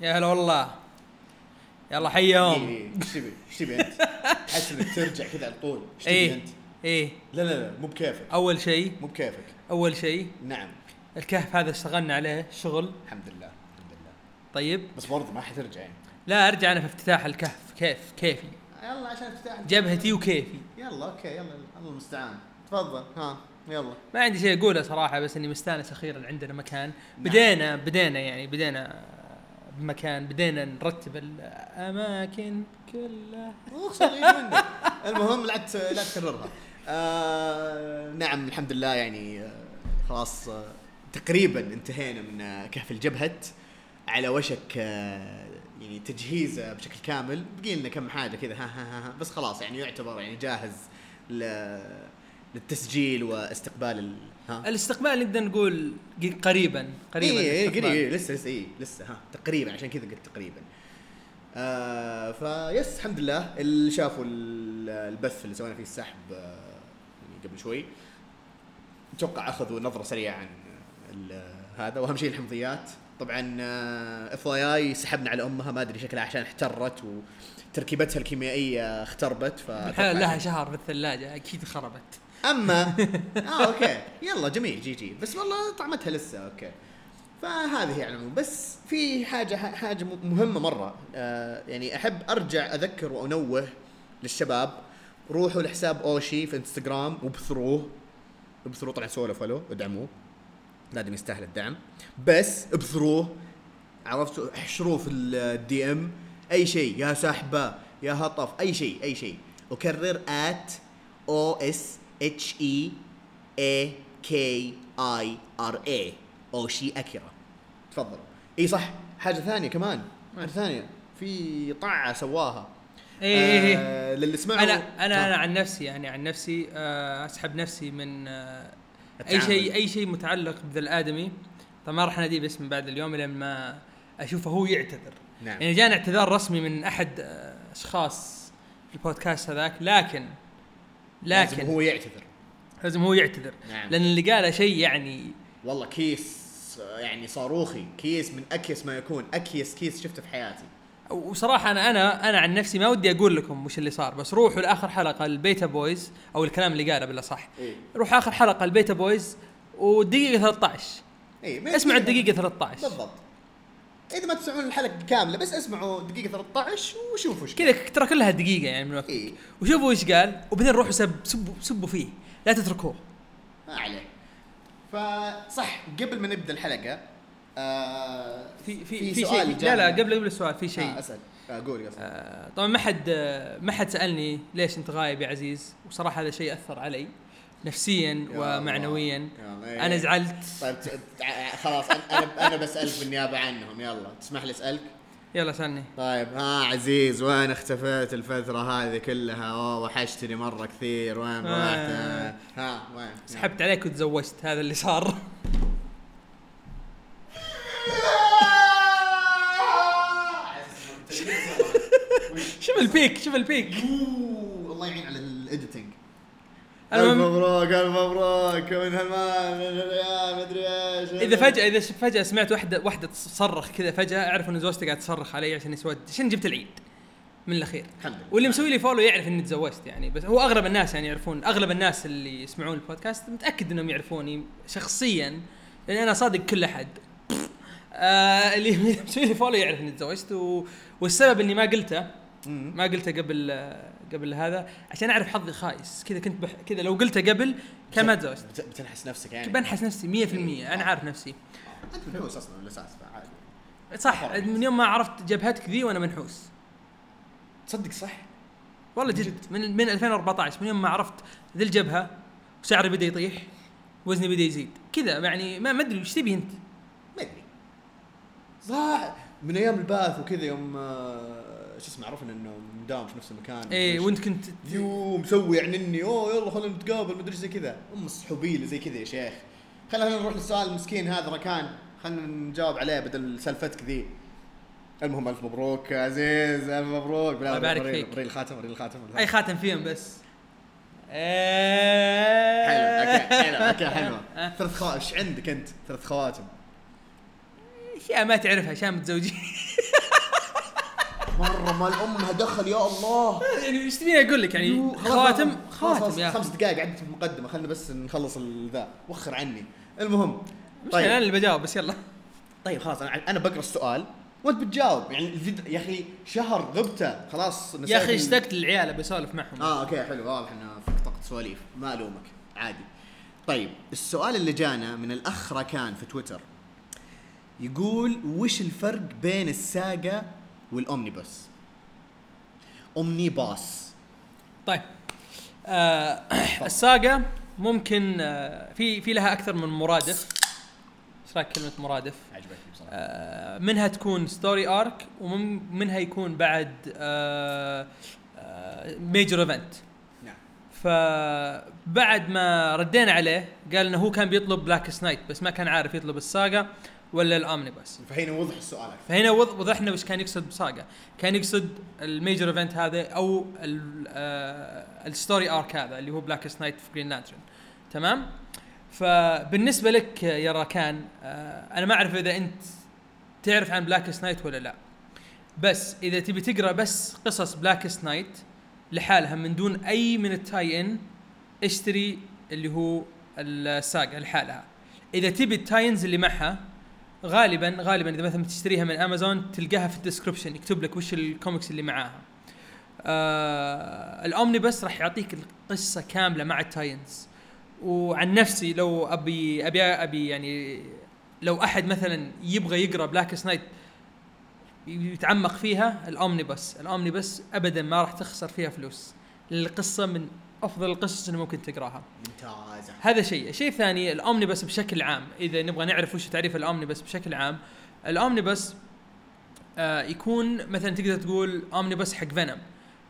يا هلا والله. يلا حيهم. إيه إيش تبي؟ إيش تبي أنت؟ تحس انك ترجع كذا على طول. إيش تبي إيه أنت؟ إيه. لا لا لا مو بكيفك. أول شيء. مو بكيفك. أول شيء. نعم. الكهف هذا اشتغلنا عليه شغل. الحمد لله الحمد لله. طيب. بس برضه ما حترجع يعني. لا أرجع أنا في افتتاح الكهف. كيف؟ كيفي. يلا عشان افتتاح جبهتي وكيفي. يلا أوكي يلا الله المستعان. تفضل. ها يلا. ما عندي شيء أقوله صراحة بس إني مستانس أخيرا عندنا مكان. بدينا بدينا يعني بدينا بمكان بدينا نرتب الأماكن كلها. المهم لا لا تكررها. آه نعم الحمد لله يعني آه خلاص آه تقريبا انتهينا من آه كهف الجبهة على وشك يعني تجهيزه بشكل كامل. بقي لنا كم حاجة كذا ها ها ها, بس خلاص يعني يعتبر يعني جاهز للتسجيل واستقبال ال... ها؟ الاستقبال نقدر نقول قريبا قريبا اي اي. قريب لسه لسه اي لسه ها تقريبا عشان كذا قلت تقريبا. آه face الحمد لله. اللي شافوا ال- البث اللي سوينا فيه السحب آه يعني قبل شوي. أتوقع أخذوا نظرة سريعة عن ال- هذا وأهم شيء الحمضيات. طبعا FYI سحبنا على أمها ما أدري شكلها عشان احترت وتركيبتها الكيميائية اختربت ف لها شهر بالثلاجه أكيد خربت. اما آه okay. يلا جميل. GG. بس والله طعمتها لسه okay. فهذه يعني. بس في حاجة حاجة مهمة مرة. آه يعني أحب أرجع أذكر وأنوه للشباب. روحوا لحساب أوشي في إنستغرام وابثروه. ابثروه طلع سووا له follow ادعموه لازم يستاهل الدعم. بس ابثروه. عرفتوا؟ احشروه في ال DM أي شيء. يا سحبه يا هطف. أي شيء أي شيء. وكرر at O S H I A K I R A اوشي اكيرا تفضل. إي صح. حاجة ثانية كمان. حاجة ثانية. في طاعة سواها. إيه آه للي سمعوا أنا أنا آه. أنا عن نفسي يعني عن نفسي آه، أسحب نفسي من آه، أي التعامل. شيء أي شيء متعلق بذا الادمي طبعا ما راح أناديه باسم بعد اليوم لين ما أشوفه هو يعتذر. نعم. يعني جانا اعتذار رسمي من أحد آه، أشخاص في البودكاست هذاك. لكن لازم لكن هو يعتذر. لازم هو يعتذر. نعم. لأن اللي قاله شيء يعني والله case يعني صاروخي كيس من أكيس ما يكون أكيس كيس شفته في حياتي. وصراحة أنا أنا أنا عن نفسي ما ودي أقول لكم وش اللي صار بس روحوا لآخر حلقة البيتا بويز أو الكلام اللي قاله بالأصح. إيه. روح آخر حلقة البيتا بويز والدقيقة 13 اي من اسمعوا الدقيقة 13 بالضبط. إذا ما تسمعون الحلقة كاملة بس اسمعوا دقيقة 13 وشوفوا إيش كذا ترى كلها دقيقة يعني من وقت إيه. وشوفوا إيش قال وبعدين روحوا سب سبوا سبوا فيه. لا تتركوه. ما عليه. فصح قبل ما نبدأ الحلقة آه في في في سؤال شيء. لا. لا قبل قبل السؤال في شيء. آه أسأل. آه قول قصدي آه، طبعا ما حد ما حد سألني ليش أنت غايب يا عزيز. وصراحة هذا شيء أثر علي. نفسيا يا ومعنويا الله. أنا زعلت طيب خلاص أنا أنا بسألك بالنيابة عنهم يلا تسمح لي أسألك يلا سألني طيب ها عزيز وين اختفيت الفترة هذه كلها؟ أوه وحشتني مرة كثير وين آه. رحت؟ ها وين؟ سحبت عليك وتزوجت هذا اللي صار شوف البيك شوف البيك الله يعين على ال editing الف مبروك الف مبروك من هالمان مدري إيش. إذا فجاه إذا فجأة سمعت واحدة واحدة تصرخ كذا فجأة أعرف إن زوجتي قاعد تصرخ علي عشان يسود عشان جبت العيد من الأخير. واللي مسوي لي follow يعرف إني تزوجت يعني بس هو أغلب الناس يعني يعرفون أغلب الناس اللي يسمعون البودكاست متأكد إنهم يعرفوني شخصيا لأن أنا صادق كل أحد. آه اللي مسوي لي follow يعرف إني تزوجت و... والسبب إني ما قلته. ما قلته قبل آه، قبل هذا عشان أعرف حظي خايس. كذا كنت بح... كذا لو قلته قبل كان ما تزوجت بت- بتنحس نفسك يعني؟ بنحس نفسي 100% أنا عارف نفسي. أنت منحوس أصلا بالاساس فعادي صح. من يوم ما عرفت جبهتك ذي وأنا منحوس. تصدق صح؟ والله من جد. من من 2014 من يوم ما عرفت ذي الجبهة وشعري بدأ يطيح وزني بدأ يزيد. كذا يعني ما أدري وش تبي أنت؟ ما أدري. صح. من أيام الباث وكذا يوم آه، شو اسمه عرفنا إنه مداوم في نفس المكان. إيه وأنت كنت you مسوي يعني اني أوه يلا خلينا نتقابل. مدري زي كذا. ام السحوبيله زي كذا يا شيخ. خلينا نروح للسؤال المسكين هذا ركان خلينا نجاوب عليه بدل سالفتك ذي. المهم ألف مبروك يا عزيز ألف مبروك. الله يبارك فيك. وري الخاتم وري الخاتم أي خاتم فيهم بس. حلو okay حلو okay. حلوة ثلاث خواتم إيش عندك أنت؟ ثلاث خواتم. اشياء ما تعرفها عشان متزوجين مرة مال أمها دخل يا الله. يعني إيش تبيني أقول لك؟ يعني خواتم خواتم يا خمس دقائق عدت المقدمة خلينا بس نخلص ال- ذا. وخر عني. المهم مش طيب. أنا اللي بجاوب بس يلا. طيب خلاص أنا أنا بقرأ السؤال وأنت بتجاوب. يعني الفيديو يا أخي شهر غبته. خلاص يا أخي اشتقت للعيال بسولف معهم. آه okay حلو. واضح إنه فيك طاقة سواليف. ما ألومك. عادي. طيب السؤال اللي جانا من الاخ راكان في تويتر. يقول وش الفرق بين ال saga وال omnibus. omnibus طيب آه ال saga ممكن آه في في لها أكثر من مرادف. إيش رايك كلمة مرادف؟ عجبتني بصراحة. آه منها تكون story arc ومنها يكون بعد major event نعم. فبعد ما ردينا عليه قال إنه هو كان بيطلب Blackest Night بس ما كان عارف يطلب ال saga. ولا ال omnibus فهنا وضح السؤال. فهنا وض- وضحنا وش كان يقصد ب saga. كان يقصد ال major event هذا أو ال story arc هذا اللي هو Blackest Night في Green Lantern تمام؟ فبالنسبة لك يا راكان آه، أنا ما أعرف إذا أنت تعرف عن Blackest Night ولا لا. بس إذا تبي تقرأ بس قصص Blackest Night لحالها من دون أي من ال tie-in اشتري اللي هو ال saga لحالها. إذا تبي ال tie-ins اللي معها غالبا غالبا إذا مثلا تشتريها من امازون تلقاها في ال description يكتب لك وش الكوميكس اللي معاها. آه ال omnibus راح يعطيك القصة كاملة مع ال tie-ins. وعن نفسي لو ابي ابي أبي يعني لو أحد مثلا يبغى يقرأ Blackest Night يتعمق فيها ال omnibus ال omnibus ابدا ما راح تخسر فيها فلوس. القصة من أفضل القصص اللي ممكن تقراها. ممتازة. هذا شيء، الشيء الثاني ال omnibus بشكل عام، إذا نبغى نعرف وش تعريف ال omnibus بشكل عام، ال omnibus آه يكون مثلا تقدر تقول omnibus حق Venom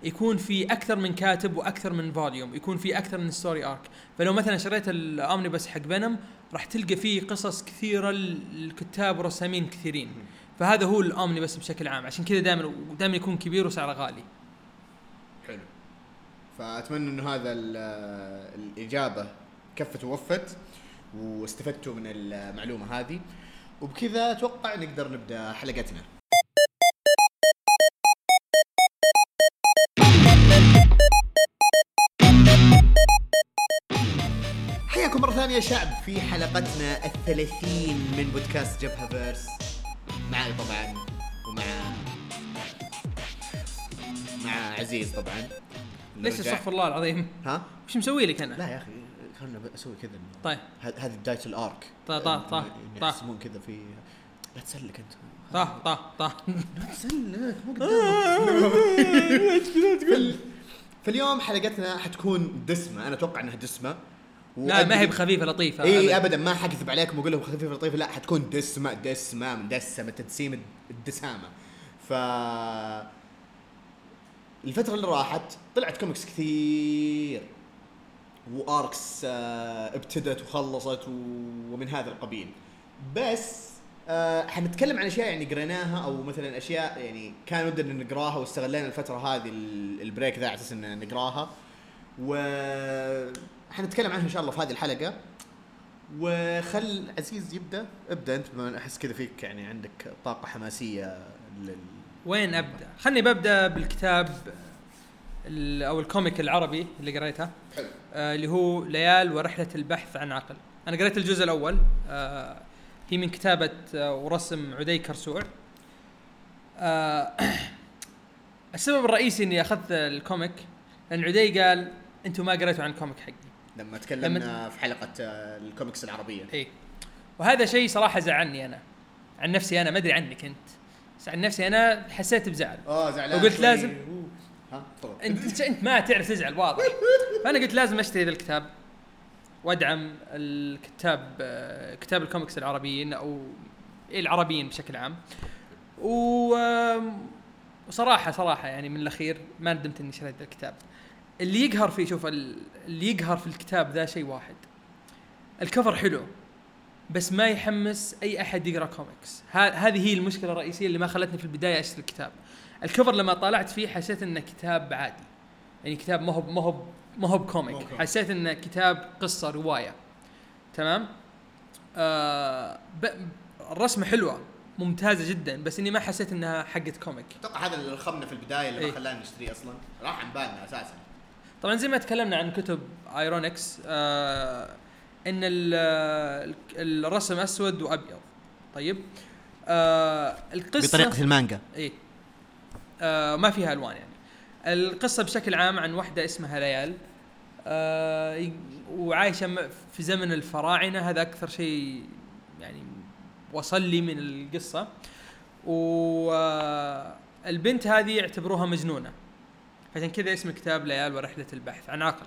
يكون في أكثر من كاتب وأكثر من volume، يكون في أكثر من story arc، فلو مثلا شريت الاومني بس حق فينوم راح تلقى فيه قصص كثيرة للكتاب ورسامين كثيرين، فهذا هو الاومني بس بشكل عام، عشان كذا دائما دائما يكون كبير وسعره غالي. فأتمنى إنه هذا ال- الإجابة كفت ووفت واستفدتوا من المعلومة هذه. وبكذا أتوقع نقدر نبدأ حلقتنا. حياكم مرة ثانية يا شعب في حلقتنا الثلاثين من بودكاست جبهة فيرس معي طبعا ومع مع عزيز طبعا. ليش. استغفر الله العظيم؟ ها؟ وش مسوي لك أنا؟ لا يا أخي خلنا أسوي كذا. طيب. هذه بداية الأرك. طا- طا- طا- إن طا. يحسبون كذا في لا تسلك أنت. طه طه طه لا تسلك مو قدامك. فال- فاليوم حلقتنا حتكون دسمة. أنا أتوقع إنها دسمة. لا ما هي بخفيفة لطيفة إي ابدا. ما حكذب عليكم وأقول لكم خفيفة لطيفة. لا حتكون دسمة دسمة مدسمه تدسيم الدسامة. ف الفترة اللي راحت طلعت كوميكس كثير. و arcs آه، ابتدت وخلصت ومن هذا القبيل. بس آه حنتكلم عن أشياء يعني قريناها أو مثلا أشياء يعني كان ودنا نقراها واستغلينا الفترة هذه ال- ال break ذا على أساس ان نقراها. و حنتكلم عنها إن شاء الله في هذه الحلقة. وخل عزيز يبدأ؟ ابدأ أنت بما أحس كذا فيك يعني عندك طاقة حماسية لل... وين أبدأ؟ خلني ببدأ بالكتاب ال- أو الكوميك العربي اللي قريته حلو آه اللي هو ليال ورحلة البحث عن عقل. أنا قريت الجزء الأول آه هي من كتابة آه ورسم عدي كرسوع. آه السبب الرئيسي إني أخذت ال comic لأن عدي قال أنتم ما قريتوا عن ال comic حقي. لما تكلمنا في حلقة آه، الكوميكس العربية اي وهذا شيء صراحة زعلني أنا عن نفسي أنا ما أدري عنك أنت عن نفسي أنا حسيت بزعل. آه زعلان وقلت شوي. لازم-. ها انت انت ما تعرف تزعل واضح. فأنا قلت لازم أشتري ذا الكتاب وأدعم الكتاب آه، كتاب الكوميكس العربيين أو العربيين بشكل عام. و آم، وصراحه صراحة يعني من الأخير ما ندمت إني شريت الكتاب. اللي يقهر فيه شوف ال- اللي يقهر في الكتاب ذا شيء واحد. ال cover حلو. بس ما يحمس أي أحد يقرأ كوميكس هذه هي المشكلة الرئيسية اللي ما خلتني في البداية أشتري الكتاب. ال cover لما طالعت فيه حسيت إنه كتاب عادي. يعني كتاب ما هو ما هو ما هو ب comic. حسيت إنه كتاب قصة رواية. تمام؟ آه ب... الرسمه حلوة ممتازة جدا بس إني ما حسيت إنها حقت comic أتوقع هذا اللي رخمنا في البداية اللي إيه. ما خلانا نشتريه أصلا. راح عن بالنا أساسا. طبعا زي ما تكلمنا عن كتب ايرونكس آه إن ال- الرسم أسود وأبيض. طيب؟ آه القصة بطريقة المانجا. إيه. آه ما فيها ألوان يعني. القصة بشكل عام عن واحدة اسمها ليال. آه وعايشة في زمن الفراعنة. هذا أكثر شيء يعني وصل لي من القصة. والبنت هذه يعتبروها مجنونة. عشان كذا اسم الكتاب ليال ورحلة البحث. عن عقل.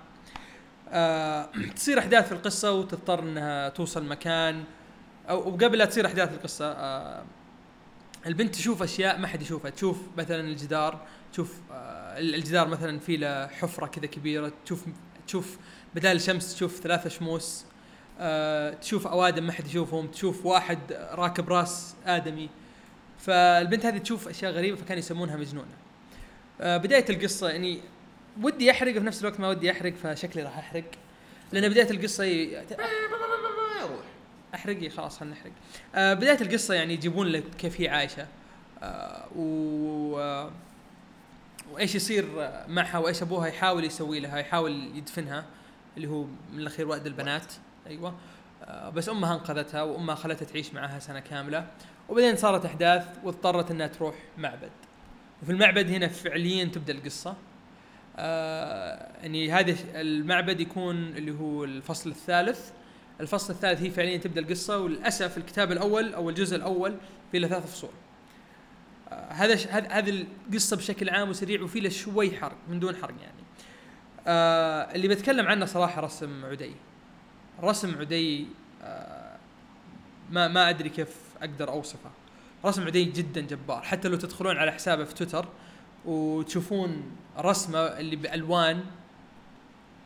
آه تصير أحداث في القصة وتضطر إنها توصل مكان. أو وقبل لا تصير أحداث القصة آه البنت تشوف أشياء ما حد يشوفها. تشوف مثلا الجدار تشوف آه الجدار مثلا فيه له حفرة كذا كبيرة. تشوف تشوف بدال الشمس تشوف ثلاثة شموس آه تشوف أوادم ما حد يشوفهم تشوف واحد راكب راس آدمي. فالبنت هذه تشوف أشياء غريبة فكانوا يسمونها مجنونة. آه بداية القصة يعني ودي أحرق وفي نفس الوقت ما ودي أحرق فشكلي راح أحرق. لأن بداية القصة ي... روح أحرقي خلاص خلينا نحرق. آه بداية القصة يعني يجيبون لك كيف هي عايشة. آه و آه، وإيش يصير معها وإيش أبوها يحاول يسوي لها يحاول يدفنها اللي هو من الأخير وأد البنات. أيوه. آه بس أمها أنقذتها وأمها خلتها تعيش معها سنة كاملة. وبعدين صارت أحداث واضطرت إنها تروح معبد. وفي المعبد هنا فعليا تبدأ القصة. آه يعني هذا المعبد يكون اللي هو الفصل الثالث. الفصل الثالث هي فعليا تبدأ القصة وللأسف الكتاب الأول أو الجزء الأول في له ثلاث فصول. آه هذا ش- هذ- هذه القصة بشكل عام وسريع وفي له شوي حرق من دون حرق يعني. آه اللي بتكلم عنه صراحة رسم عدي. رسم عدي آه ما ما أدري كيف أقدر أوصفه. رسم عدي جدا جبار. حتى لو تدخلون على حسابه في تويتر وتشوفون رسمة اللي بألوان.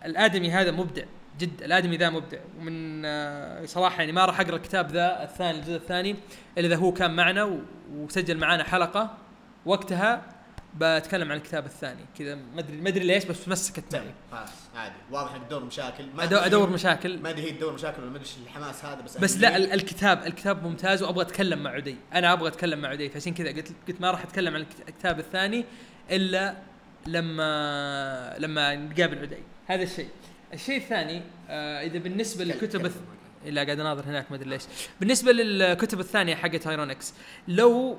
الآدمي هذا مبدع جد الآدمي ذا مبدع. ومن آه، صراحة يعني ما راح أقرأ الكتاب ذا الثاني الجزء الثاني إلا إذا هو كان معنا وسجل معنا حلقة. وقتها بتكلم عن الكتاب الثاني. كذا ما ادري ما أدري ليش بس مسكت معي. خلاص عادي. واضح إنك تدور مشاكل. ما أدو- أدور مشاكل. ما أدري هي تدور مشاكل ولا ما أدري الحماس هذا بس بس لا ال- الكتاب الكتاب ممتاز وأبغى أتكلم مع عدي. أنا أبغى أتكلم مع عدي. فعشان كذا قلت قلت ما راح أتكلم عن الكت- الكتاب الثاني إلا لما لما نقابل عدي. هذا الشيء. الشيء الثاني آه إذا بالنسبة للكتب الث... لا قاعد أناظر هناك ما أدري ليش. بالنسبة للكتب الثانية حقت ايرونكس لو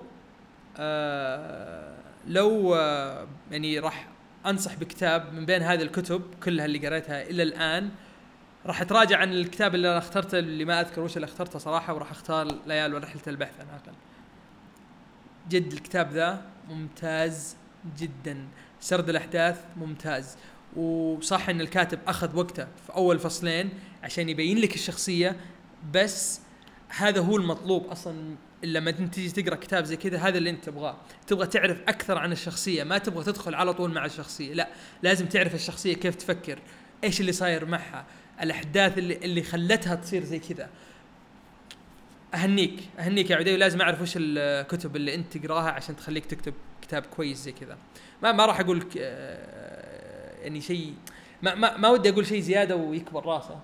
آه لو آه يعني راح أنصح بكتاب من بين هذه الكتب كلها اللي قريتها إلى الآن راح أتراجع عن الكتاب اللي أنا اخترته اللي ما أذكر وش اللي اخترته صراحة وراح أختار ليال ورحلة البحث عن عقل جد الكتاب ذا ممتاز جدا. سرد الأحداث ممتاز. وصح إن الكاتب أخذ وقته في أول فصلين عشان يبين لك الشخصية بس هذا هو المطلوب أصلا لما تيجي تقرأ كتاب زي كذا هذا اللي أنت تبغاه. تبغى تعرف أكثر عن الشخصية ما تبغى تدخل على طول مع الشخصية لا لازم تعرف الشخصية كيف تفكر إيش اللي صاير معها الأحداث اللي اللي خلتها تصير زي كذا. أهنيك أهنيك يا عدي ولازم أعرف وش الكتب اللي أنت تقراها عشان تخليك تكتب كتاب كويس زي كذا. ما ما راح أقول آه، يعني شيء ما, ما ما ودي أقول شيء زيادة ويكبر راسه.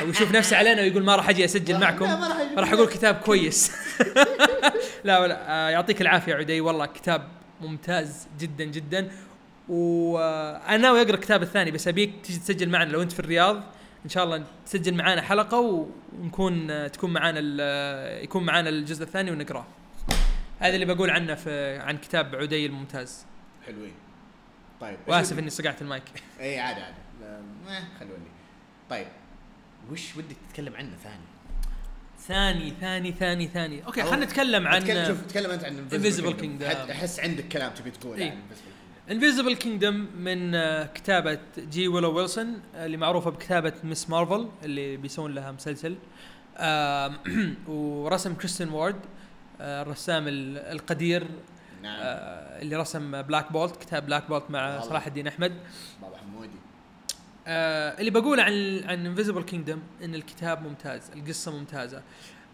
أو يشوف نفسه علينا ويقول ما راح أجي أسجل معكم. لا، ما راح أقول كتاب كويس. لا ولا آه، يعطيك العافية عدي. والله كتاب ممتاز جدا جدا. وأنا ناوي أقرأ الكتاب الثاني بس أبيك تيجي تسجل معنا لو أنت في الرياض. إن شاء الله تسجل معنا حلقة ونكون آه، تكون معنا ال- يكون معنا الجزء الثاني ونقرأه. هذا اللي بقول عنه في عن كتاب عدي الممتاز. حلوين. طيب وأسف إني صقعت المايك. إي عادي عادي. خلوني. طيب. وش ودك تتكلم عنه ثاني؟ ثاني ثاني ثاني ثاني أوكي خلينا نتكلم عن تكلم شوف تكلم أنت عن Kingdom. حد- احس عندك كلام تبي تقول إيه. عن Invisible Kingdom. Invisible Kingdom من آه، كتابة جي ويلو ويلسون اللي معروفة بكتابة Ms. Marvel اللي بيسوون لها مسلسل ورسم كريستين وارد آه، الرسام ال- القدير نعم آه، اللي رسم Black Bolt كتاب Black Bolt مع. صلاح الدين أحمد آه اللي بقوله عن عن Invisible Kingdom إن الكتاب ممتاز، القصة ممتازة.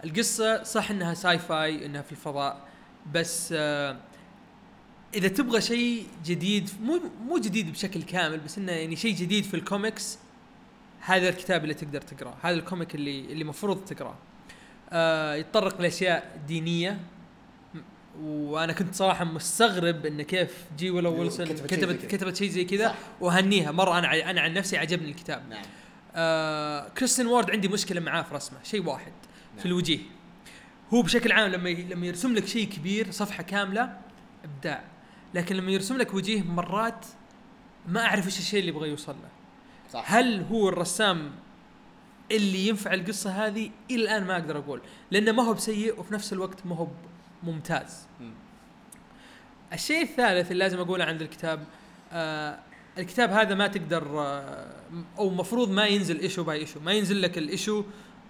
القصة صح إنها sci-fi إنها في الفضاء بس آه إذا تبغى شيء جديد مو مو جديد بشكل كامل بس إنه يعني شيء جديد في الكوميكس هذا الكتاب اللي تقدر تقرأه، هذا ال comic اللي اللي المفروض تقرأه. آه يتطرق لأشياء دينية وأنا كنت صراحة مستغرب انه كيف جي ويلو ويلسون كتبت كتبت. كتبت شيء زي كذا صح. وهنيها مرة. أنا أنا عن نفسي عجبني الكتاب. نعم. آه كريستن وورد عندي مشكلة معاه في رسمه شيء واحد نعم. في الوجيه. هو بشكل عام لما لما يرسم لك شيء كبير صفحة كاملة إبداع. لكن لما يرسم لك وجيه مرات ما أعرف إيش الشيء اللي يبغى يوصل له. صح. هل هو الرسام اللي ينفع القصة هذه؟ إلى الآن ما أقدر أقول. لأنه ما هو بسيء وفي نفس الوقت ما هو ممتاز. مم. الشيء الثالث اللي لازم أقوله عند الكتاب آه الكتاب هذا ما تقدر آه أو مفروض ما ينزل issue by issue ما ينزل لك ال issue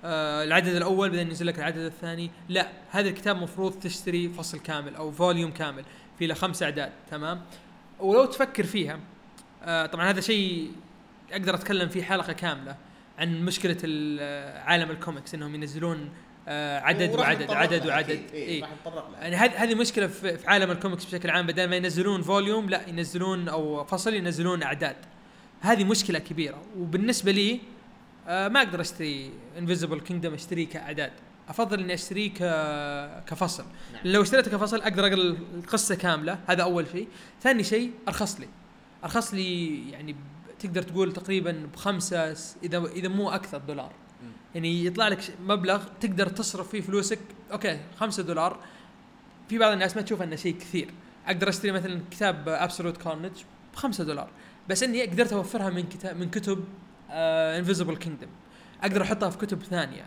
آه العدد الأول بعدين ينزل لك العدد الثاني. لا هذا الكتاب مفروض تشتري فصل كامل أو volume كامل في له خمس أعداد تمام؟ ولو تفكر فيها آه طبعا هذا شيء أقدر أتكلم فيه حلقة كاملة عن مشكلة ال- عالم الكوميكس إنهم ينزلون آه عدد وعدد عدد وعدد. أكيد. إيه. راح نتطرق لها. يعني هذه هذه مشكلة في عالم الكوميكس بشكل عام بدل ما ينزلون volume لا ينزلون أو فصل ينزلون أعداد. هذه مشكلة كبيرة. وبالنسبة لي آه ما أقدر أشتري Invisible Kingdom أشتريه كأعداد. أفضل إني أشتريه كفصل. نعم. لو اشتريته كفصل أقدر أقرأ القصة كاملة. هذا أول شيء. ثاني شيء أرخص لي. أرخص لي يعني تقدر تقول تقريبا بخمسة إذا إذا مو أكثر دولار. يعني يطلع لك مبلغ تقدر تصرف فيه فلوسك. أوكي خمسة دولار. في بعض الناس ما تشوف أنه شيء كثير. أقدر أشتري مثلا كتاب Absolute Carnage بخمسة دولار. بس إني قدرت أوفرها من كتاب من كتب Invisible Kingdom أقدر أحطها في كتب ثانية.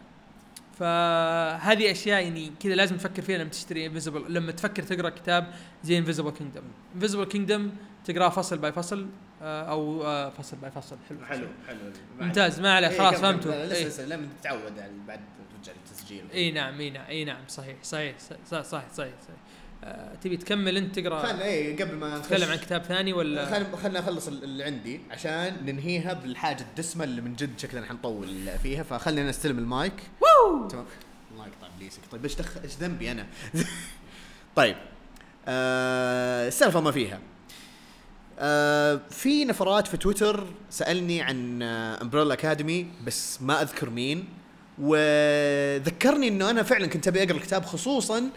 فهذه أشياء يعني كذا لازم تفكر فيها لما تشتري Invisible لما تفكر تقرأ كتاب زي Invisible Kingdom Invisible Kingdom تقرأه فصل by فصل. أو آه، فصل باي فصل. حلو حلو حلو. ممتاز ما عليه إيه، خلاص إيه. لسه لسه لما تتعود يعني بعد ترجع للتسجيل إي نعم إي نعم إي نعم صحيح صحيح صحيح صحيح صحيح, صحيح, صحيح. آه تبي تكمل أنت تقرأ؟ خلنا إيه قبل ما تتكلم نخش- عن كتاب ثاني ولا؟ خلنا خلنا أخلص اللي عندي عشان ننهيها بالحاجة الدسمة اللي من جد شكلنا حنطول فيها. فخلينا نستلم المايك. تمام. الله يقطع ابليسك طيب إيش دخل إيش ذنبي أنا؟ طيب آه السالفه ما فيها. آه في نفرات في تويتر سألني عن Umbrella Academy بس ما أذكر مين. وذكرني إنه أنا فعلا كنت أبي أقرأ الكتاب خصوصا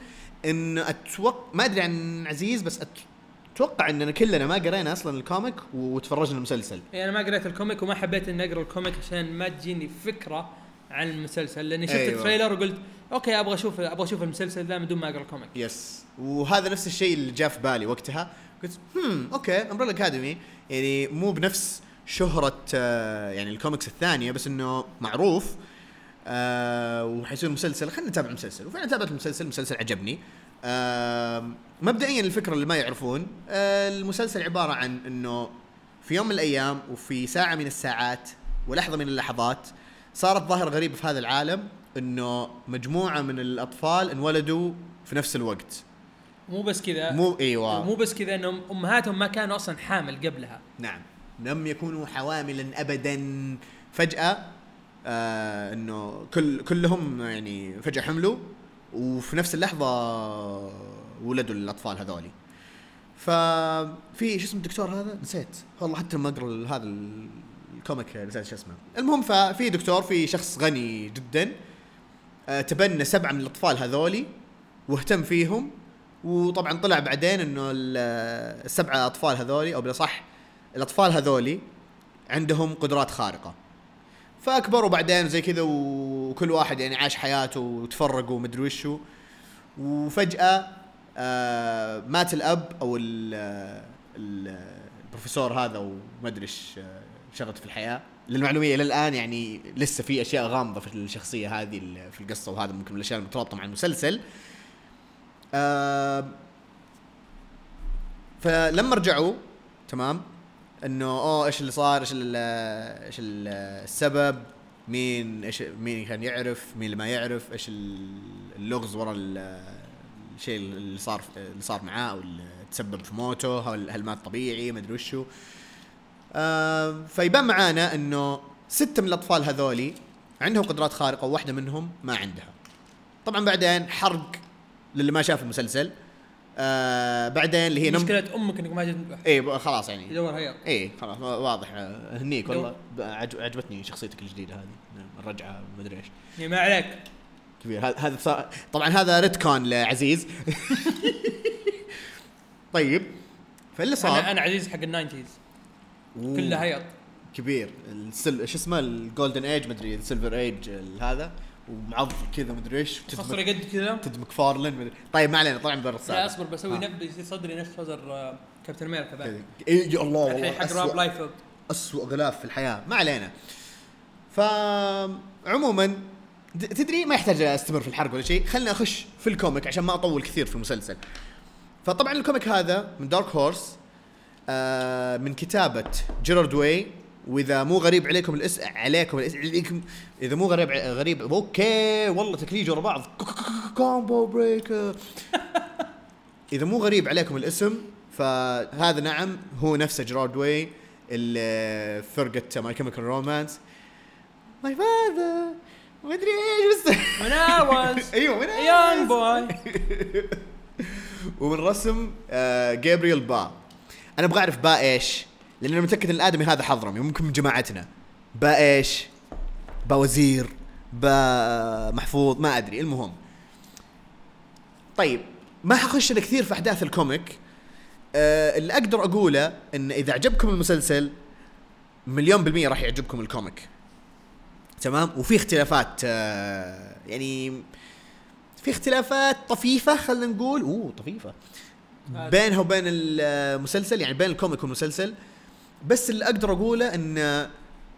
إن أتوقع ما أدري عن عزيز بس أتوقع إننا كلنا ما قرينا أصلا ال comic وتفرجنا المسلسل. يعني أنا ما قريت ال comic وما حبيت إني أقرأ ال comic عشان ما تجيني فكرة عن المسلسل. لأني شفت أيوة. ال trailer وقلت okay أبغى أشوف أبغى أشوف المسلسل ذا من دون ما أقرأ ال comic. yes وهذا نفس الشيء اللي جاء في بالي وقتها. قلت هم okay Umbrella Academy يعني مو بنفس شهرة آه، يعني الكوميكس الثانية بس إنه معروف آه وحيصير مسلسل خلينا نتابع المسلسل وفعلا تابعت المسلسل المسلسل عجبني. آه مبدئيا الفكرة اللي ما يعرفون آه المسلسل عبارة عن إنه في يوم من الأيام وفي ساعة من الساعات ولحظة من اللحظات صارت ظاهرة غريبة في هذا العالم إنه مجموعة من الأطفال انولدوا في نفس الوقت. مو بس كذا مو إيوه. مو بس كذا انهم أمهاتهم ما كانوا أصلا حامل قبلها. نعم. لم يكونوا حواملا ابدا. فجأة آه إنه كل كلهم يعني فجأة حملوا وفي نفس اللحظة ولدوا الأطفال هذولي. ففي شو اسمه الدكتور هذا؟ نسيت. والله حتى لما أقرأ هذا ال- الكوميك نسيت شو اسمه. المهم ففي دكتور في شخص غني جدا آه تبنى سبعة من الأطفال هذولي واهتم فيهم وطبعا طلع بعدين إنه ال- السبعة أطفال هذولي أو بالاصح الأطفال هذولي عندهم قدرات خارقة. فأكبروا بعدين زي كذا وكل واحد يعني عاش حياته وتفرقوا ومدري وشو. وفجأة آه مات الأب أو ال ال البروفيسور هذا وما أدري إيش آه، شغلته في الحياة. للمعلومية إلى الآن يعني لسه في أشياء غامضة في الشخصية هذه في القصة وهذا ممكن من الأشياء المترابطة مع المسلسل. فلما رجعوا تمام إنه أوه إيش اللي صار؟ إيش إيش ال- السبب؟ مين إيش مين كان يعرف؟ مين اللي ما يعرف؟ إيش ال- اللغز ورا ال- الشيء اللي صار اللي صار معاه أو اللي تسبب في موته؟ هل هل مات طبيعي؟ ما أدري وشو. آه فيبان معانا إنه ستة من الأطفال هذولي عندهم قدرات خارقة وواحدة منهم ما عندها. طبعا بعدين حرق للي ما شاف المسلسل. آه بعدين اللي هي نم... مشكلة أمك إنك ما إيه بقى خلاص يعني. يدور هيا إيه خلاص واضح. آه، هنيك والله. عجبتني شخصيتك الجديدة هذه. الرجعة ما ادري إيش. يعني ما عليك. كبير. هذا هذا طبعا هذا ريتكون لعزيز. طيب فاللي صار أنا أنا عزيز حق الناينتيز. كله هيط. كبير. السل... شو اسمه الجولدن ايج مدري السيلفر ايج هذا. ومعضل كذا مدري إيش. خصر قد كذا؟ تد مكفارلن مدري. طيب ما علينا طلع من برا لا السالفه اصبر بسوي. نبي يصير صدري نفس وزر آه، كابتن أمريكا بعد. اي يا الله والله حق راب لايفيلد. أسوأ غلاف في الحياة. ما علينا. فعموما د- تدري ما يحتاج أستمر في الحرق ولا شيء؟ خليني اخش في الكوميك عشان ما أطول كثير في المسلسل. فطبعا الكوميك هذا من دارك هورس آه من كتابة جيرارد واي وإذا مو غريب عليكم الاسم عليكم الاسم عليكم إذا مو غريب غريب okay والله تكليج ورا بعض. combo breaker. إذا مو غريب عليكم الاسم فهذا نعم هو نفسه جيرارد واي اللي فرقة My Chemical Romance my father ما أدري إيش بس. When I was أيوه من a young boy. ومن رسم آه جابرييل با أنا أبغى أعرف با إيش. لأن أنا متأكد إن الآدمي هذا حضرمي ممكن من جماعتنا. با إيش؟ با وزير با محفوظ ما أدري. المهم. طيب ما حخش أنا كثير في أحداث ال comic. آه اللي أقدر أقوله إن إذا عجبكم المسلسل مليون بالمية راح يعجبكم ال comic. تمام؟ وفي اختلافات آه يعني في اختلافات طفيفة خلينا نقول. أوه طفيفة. عادي. بينها وبين المسلسل يعني بين ال comic والمسلسل بس اللي أقدر أقوله إن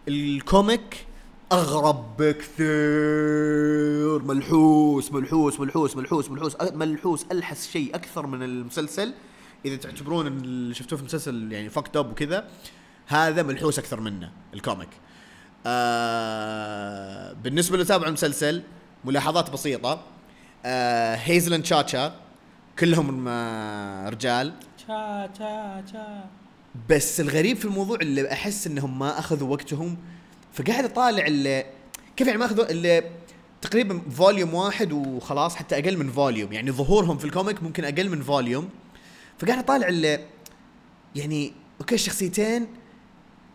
ال comic أغرب بكثير. ملحوس ملحوس ملحوس ملحوس ملحوس ملحوس ألحس شيء أكثر من المسلسل. إذا تعتبرون اللي شفتوه في المسلسل يعني fucked up وكذا هذا ملحوس أكثر منه ال comic. آه بالنسبة اللي تابعوا المسلسل ملاحظات بسيطة. آه Hazel and تشا تشا كلهم آه رجال. تشا تشا. بس الغريب في الموضوع اللي أحس إنهم ما أخذوا وقتهم فقاعد أطالع اللي كيف يعني ما أخذوا اللي تقريبا volume واحد وخلاص حتى أقل من volume يعني ظهورهم في ال comic ممكن أقل من volume فقاعد أطالع اللي يعني okay الشخصيتين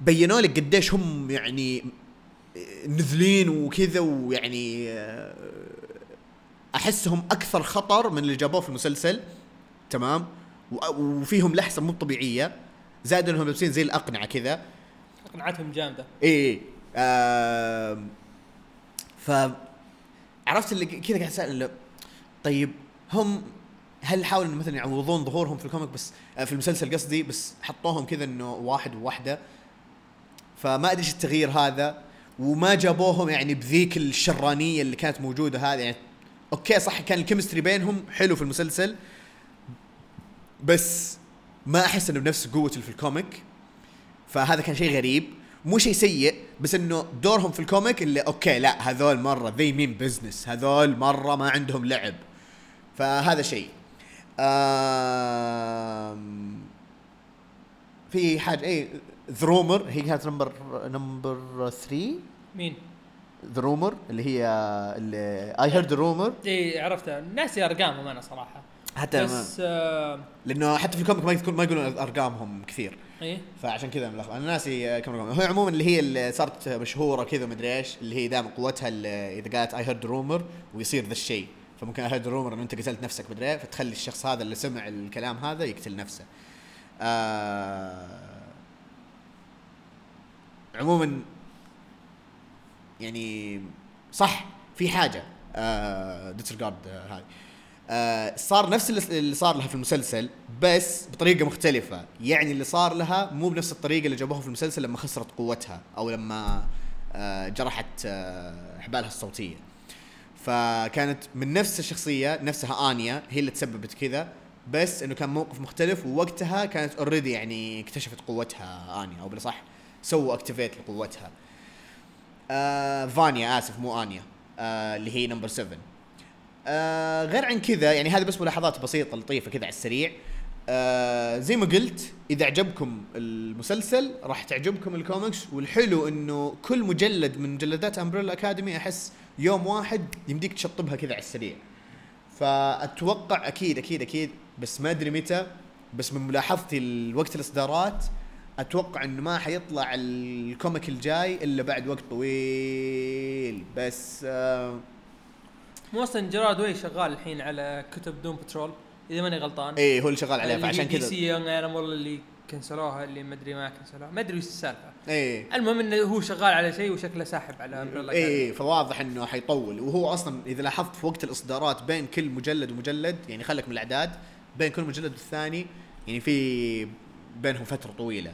بينوا لك قديش هم يعني نذلين وكذا ويعني آه، أحسهم أكثر خطر من اللي جابوه في المسلسل تمام؟ وفيهم لحسة مو طبيعية. زائد انهم لابسين زي الأقنعة كذا. قنعتهم جامدة. اي آم، ف عرفت اللي كذا قاعد أسأل طيب هم هل حاولوا إنه مثلا يعوضون ظهورهم في الكوميك بس آه، في المسلسل قصدي بس حطوهم كذا إنه واحد وواحدة؟ فما أدري إيش التغيير هذا وما جابوهم يعني بذيك الشرانية اللي كانت موجودة هذه. يعني okay صح كان ال chemistry بينهم حلو في المسلسل بس ما أحس إنه بنفس اللي في ال comic فهذا كان شيء غريب. مو شيء سيء بس إنه دورهم في ال comic اللي okay لا هذول مرة they mean business هذول مرة ما عندهم لعب. فهذا شيء. آم في حاجة اي The Rumor هي كانت number number 3 مين؟ The Rumor اللي هي اللي اي هيرد رومر اي عرفتها. ناسي ارقامهم أنا صراحة. حتى ما بس آه لأنه حتى في ال comic ما يذكر ما يقولون أرقامهم كثير. إيه. فعشان كذا ملخبط أنا ناسي كم رقم هي عموما اللي هي اللي صارت مشهورة كذا مدري إيش اللي هي دائما قوتها إذا قالت I heard a rumor ويصير ذا الشيء فممكن I heard a rumor إنه أنت قتلت نفسك مدري إيه فتخلي الشخص هذا اللي سمع الكلام هذا يقتل نفسه. آه عموما يعني صح في حاجة آه ديسرجارد آه هاي. آه صار نفس اللي اللي صار لها في المسلسل بس بطريقة مختلفة. يعني اللي صار لها مو بنفس الطريقة اللي جابوها في المسلسل لما خسرت قوتها أو لما آه جرحت آه حبالها الصوتية. فكانت من نفس الشخصية نفسها انيا هي اللي تسببت كذا بس إنه كان موقف مختلف ووقتها كانت already يعني اكتشفت قوتها فانيا أو بالأصح سووا activate لقوتها. آه فانيا آسف مو انيا آه اللي هي number 7 آه غير عن كذا يعني هذه بس ملاحظات بسيطة لطيفة كذا على السريع. آه زي ما قلت إذا عجبكم المسلسل راح تعجبكم الكوميكس والحلو إنه كل مجلد من مجلدات Umbrella Academy أحس يوم واحد يمديك تشطبها كذا على السريع. فأتوقع أكيد أكيد أكيد بس ما أدري متى بس من ملاحظتي الوقت الإصدارات أتوقع إنه ما حيطلع ال comic الجاي إلا بعد وقت طويل. بس آه مو أصلا جيرارد واي شغال الحين على كتب Doom Patrol إذا ماني غلطان. اي هو اللي شغال عليها فعشان دي كذا. زي Young Animal اللي كنسلوها اللي ما أدري ما كنسلوها ما أدري وش السالفة. اي المهم إنه هو شغال على شيء وشكله ساحب على Umbrella اي Academy. اي فواضح إنه حيطول. وهو أصلا إذا لاحظت في وقت الإصدارات بين كل مجلد ومجلد يعني خلك من الأعداد بين كل مجلد والثاني يعني في بينهم فترة طويلة.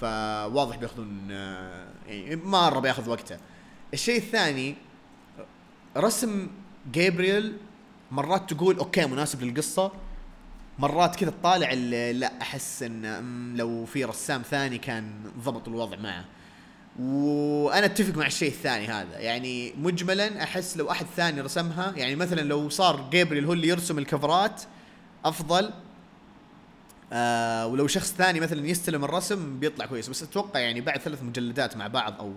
فواضح بياخذون آه، يعني مره بياخذ وقته. الشيء الثاني رسم جابرييل مرات تقول أوكي مناسب للقصة. مرات كذا تطالع ال- لا أحس إن لو في رسام ثاني كان ضبط الوضع معه. وأنا أتفق مع الشيء الثاني هذا. يعني مجملا أحس لو أحد ثاني رسمها يعني مثلا لو صار جابريل هو اللي يرسم الكفرات أفضل. آه ولو شخص ثاني مثلا يستلم الرسم بيطلع كويس. بس أتوقع يعني بعد ثلاث مجلدات مع بعض أو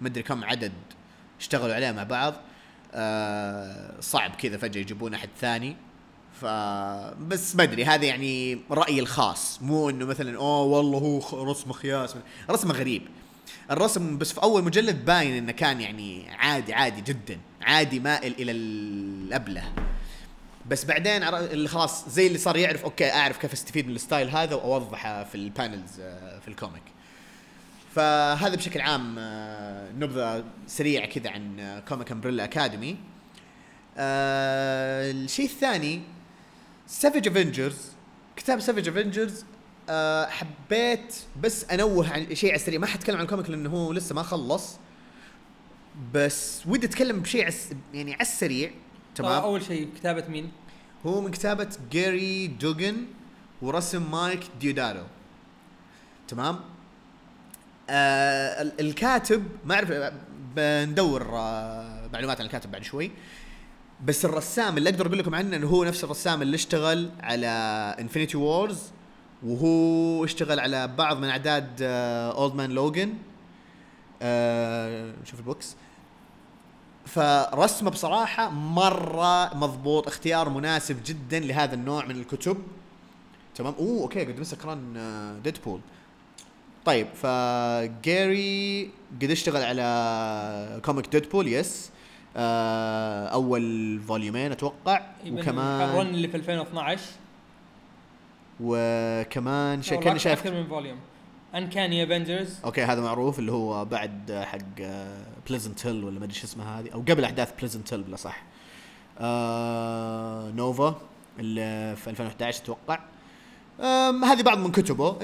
مدري كم عدد اشتغلوا عليه مع بعض آه صعب كذا فجأة يجيبون أحد ثاني. ف بس ما أدري هذا يعني رأيي الخاص. مو إنه مثلا أوه والله هو رسمه خياس. رسمه غريب. الرسم بس في أول مجلد باين إنه كان يعني عادي عادي جدا. عادي مائل إلى الهبلة. بس بعدين اللي خلاص زي اللي صار يعرف okay أعرف كيف أستفيد من ال style هذا وأوضحه في ال panels آه، في ال comic فهذا بشكل عام آه، نبذة سريعة كذا عن آه، comic Umbrella Academy آه، الشيء الثاني Savage Avengers كتاب Savage Avengers أه حبيت بس أنوه عن شيء على السريع. ما حتكلم عن ال comic لأنه هو لسه ما خلص. بس ودي أتكلم بشيء عس يعني على السريع. تمام؟ تمام أول شيء كتابة مين؟ هو من كتابة Gerry Duggan ورسم Mike Deodato. تمام؟ آه ال- الكاتب ما أعرف بندور آه معلومات عن الكاتب بعد شوي. بس الرسام اللي أقدر أقول لكم عنه إنه هو نفس الرسام اللي اشتغل على Infinity Wars وهو اشتغل على بعض من أعداد Old Man Logan شوف ال books. فرسمه بصراحة مرة مضبوط اختيار مناسب جدا لهذا النوع من الكتب. تمام؟ أوه okay قد سكران Deadpool طيب ف Gerry قد اشتغل على comic Deadpool؟ yes. آه أول volume ين أتوقع. ال run وكمان اللي في 2012 وكمان شيء كاني شايف أكثر من volume. Uncanny Avengers okay هذا معروف اللي هو بعد حق Pleasant Hill ولا ما أدري شو اسمها هذه أو قبل أحداث Pleasant Hill بلا صح. آه Nova اللي في 2011 أتوقع. هذه بعض من كتبه.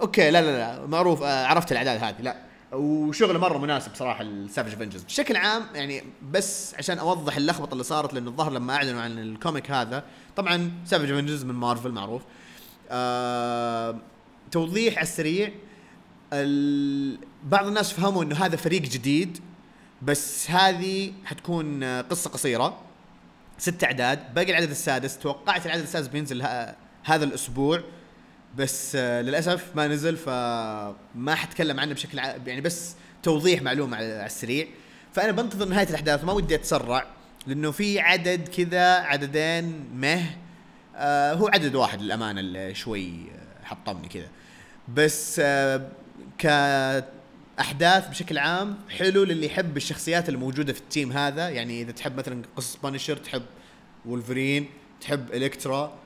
okay لا لا لا معروف آه عرفت الأعداد هذه لا. وشغله مرة مناسب صراحة ال Savage Avengers بشكل عام يعني بس عشان أوضح اللخبطة اللي صارت لأنه الظاهر لما أعلنوا عن ال comic هذا طبعا Savage Avengers من مارفل معروف. آه توضيح على السريع ال... بعض الناس فهموا إنه هذا فريق جديد بس هذه حتكون قصة قصيرة. ست أعداد باقي العدد السادس توقعت العدد السادس بينزل. هذا الأسبوع. بس آه، للأسف ما نزل فما حتكلم عنه بشكل ع... يعني بس توضيح معلومة على السريع. فأنا بنتظر نهاية الأحداث ما ودي أتسرع لأنه في عدد كذا عددين مه آه هو عدد واحد للأمانة اللي شوي آه، حطمني كذا. بس آه كأحداث بشكل عام حلو للي يحب الشخصيات الموجودة في التيم هذا. يعني إذا تحب مثلا قصص بانشر تحب وولفرين تحب Elektra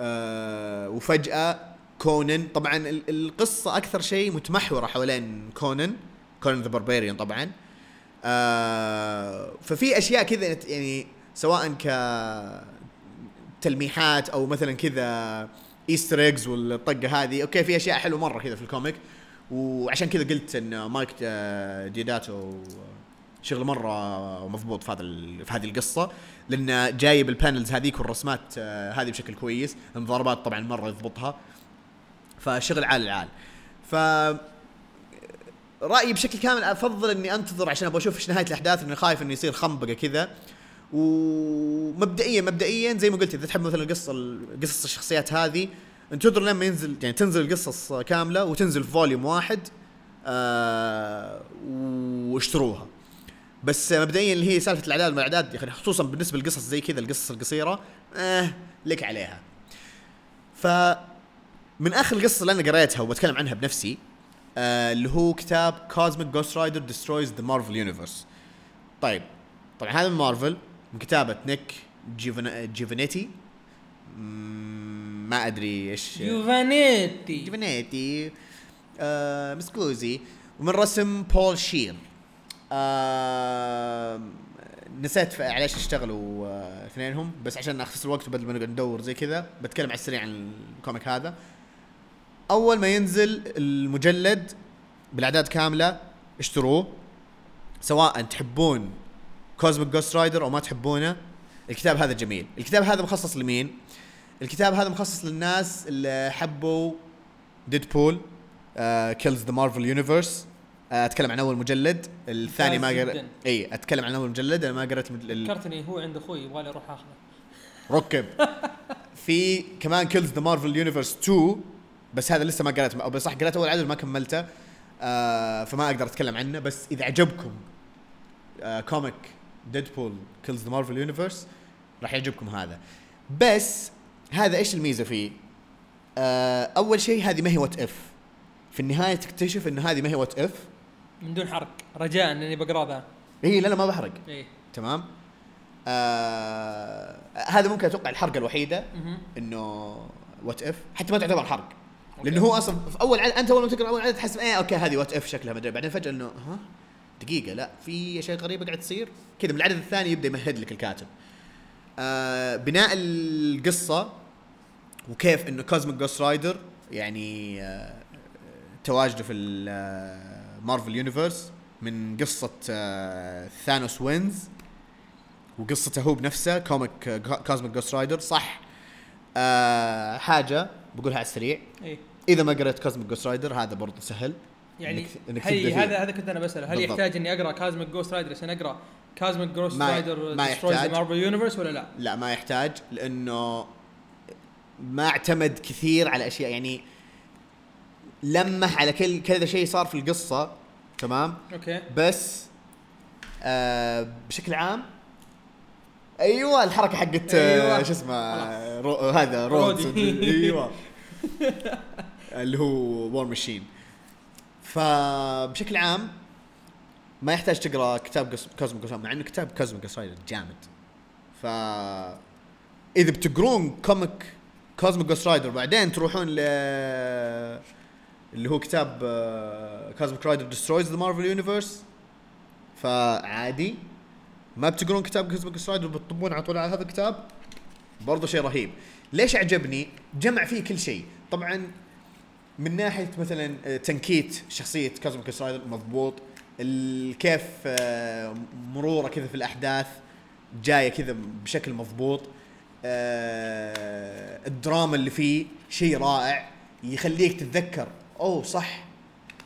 آه وفجأة Conan. طبعا ال- القصة أكثر شيء متمحورة حوالين Conan Conan the Barbarian طبعا. آه ففي أشياء كذا يعني سواء ك تلميحات أو مثلا كذا Easter eggs والطقة هذه. okay في أشياء حلوة مرة كذا في ال comic. وعشان كذا قلت إن Mike Deodato شغل مرة مضبوط في هذا في هذه القصة لأنه جايب ال panels هذيك والرسمات آه، هذه بشكل كويس. المضاربات طبعا مرة يضبطها. فشغل عال العال. ف رأيي بشكل كامل أفضل إني أنتظر عشان أبغى أشوف إيش نهاية الأحداث لاني خايف إنه يصير خنبقة كذا. ومبدئيا مبدئيا زي ما قلت إذا تحب مثلا القصة قصص الشخصيات هذه انتظر لما ينزل يعني تنزل القصص كاملة وتنزل في volume واحد آه واشتروها. بس مبدئيا اللي هي سالفة الأعداد والاعداد يعني خصوصا بالنسبة للقصص زي كذا القصص القصيرة آه لك عليها. ف من آخر القصة اللي أنا قريتها وبتكلم عنها بنفسي آه اللي هو كتاب Cosmic Ghost Rider Destroys the Marvel Universe طيب طبعا هذا من مارفل من كتابة Nick جيفن... Giovannetti مم، ما أدري إيش Giovannetti Giovannetti آه mi scusi. ومن رسم Paul Scheer آه نسيت على إيش اشتغلوا آه، اثنينهم بس عشان اختصر الوقت وبدل ما نقعد ندور زي كذا بتكلم على السريع عن ال comic هذا. أول ما ينزل المجلد بالأعداد كاملة اشتروه سواء تحبون Cosmic Ghost Rider أو ما تحبونه الكتاب هذا جميل. الكتاب هذا مخصص لمين؟ الكتاب هذا مخصص للناس اللي حبوا Deadpool Kills the Marvel Universe أتكلم عن أول مجلد الثاني ما قرأت جداً. إي أتكلم عن أول مجلد أنا ما قرأت فكرتني هو عند أخوي يبغى لي أروح اخذه ركب. في كمان Kills the Marvel Universe 2 بس هذا لسه ما قرأت بس صح قرأت أول عدد ما كملته آه فما أقدر أتكلم عنه بس إذا عجبكم آه comic Deadpool Kills the Marvel Universe راح يعجبكم هذا. بس هذا إيش الميزة فيه؟ آه أول شيء هذه ما هي What If في النهاية تكتشف إن هذه ما هي What If من دون حرق. رجاء اني بقرأ ذا. هي لا لا ما بحرق. إيه. تمام؟ آه هذا ممكن أتوقع الحرقة الوحيدة. إنه What If حتى ما تعتبر حرق. لأنه هو أصلا في أول عدد أنت أول ما تقرأ أول عدد تحس إيه okay هذه What If شكلها مدري بعدين فجأة إنه ها؟ دقيقة لا في اشياء غريبه قاعد تصير؟ كذا من العدد الثاني يبدأ يمهد لك الكاتب. آه بناء القصة وكيف إنه Cosmic Ghost Rider يعني آه تواجده في ال Marvel Universe من قصة آه Thanos Wins وقصته هو بنفسه comic Cosmic Ghost Rider صح. آه حاجة بقولها على السريع. إيه. إذا ما قريت Cosmic Ghost Rider هذا برضه سهل يعني تبدأ فيه. هذا هذا كنت أنا بسأله هل بالضبط. يحتاج إني أقرأ Cosmic Ghost Rider عشان أقرأ Cosmic Ghost Rider ما يحتاج. Marvel Universe ولا لا؟ لا ما يحتاج لأنه ما اعتمد كثير على أشياء يعني لمح على كل كذا شيء صار في القصة تمام okay بس آه بشكل عام أيوه الحركة حقت أيوة. أيوة. شو اسمه. رو هذا Rhodes Rhodey. أيوه اللي هو War Machine فبشكل عام ما يحتاج تقرأ كتاب Cosmic مع إنه كتاب Cosmic Rider جامد. ف إذا بتقرون comic Cosmic Ghost Rider بعدين تروحون ل اللي هو كتاب Cosmic Rider Destroys the Marvel Universe فعادي. ما بتقرون كتاب Cosmic Ghost Rider بتطبون على طول على هذا الكتاب. برضه شيء رهيب. ليش عجبني؟ جمع فيه كل شيء. طبعا من ناحية مثلا آه، تنكيت شخصية Cosmic Ghost Rider مضبوط كيف آه، مرورة كذا في الأحداث جاية كذا بشكل مضبوط آه، الدراما اللي فيه شيء رائع يخليك تتذكر أوه صح